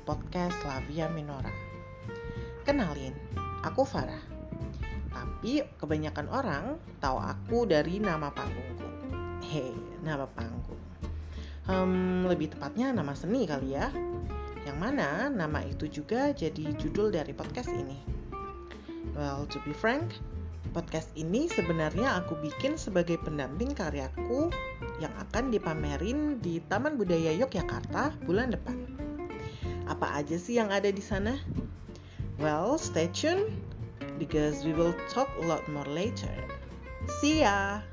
podcast Lavia Minora. Kenalin, aku Farah. Tapi kebanyakan orang tahu aku dari nama panggungku. Hei, nama panggung. Hmm, lebih tepatnya nama seni kali ya. Yang mana nama itu juga jadi judul dari podcast ini. Well, to be frank, podcast ini sebenarnya aku bikin sebagai pendamping karyaku yang akan dipamerin di Taman Budaya Yogyakarta bulan depan. Apa aja sih yang ada di sana? Well, stay tuned because we will talk a lot more later. See ya!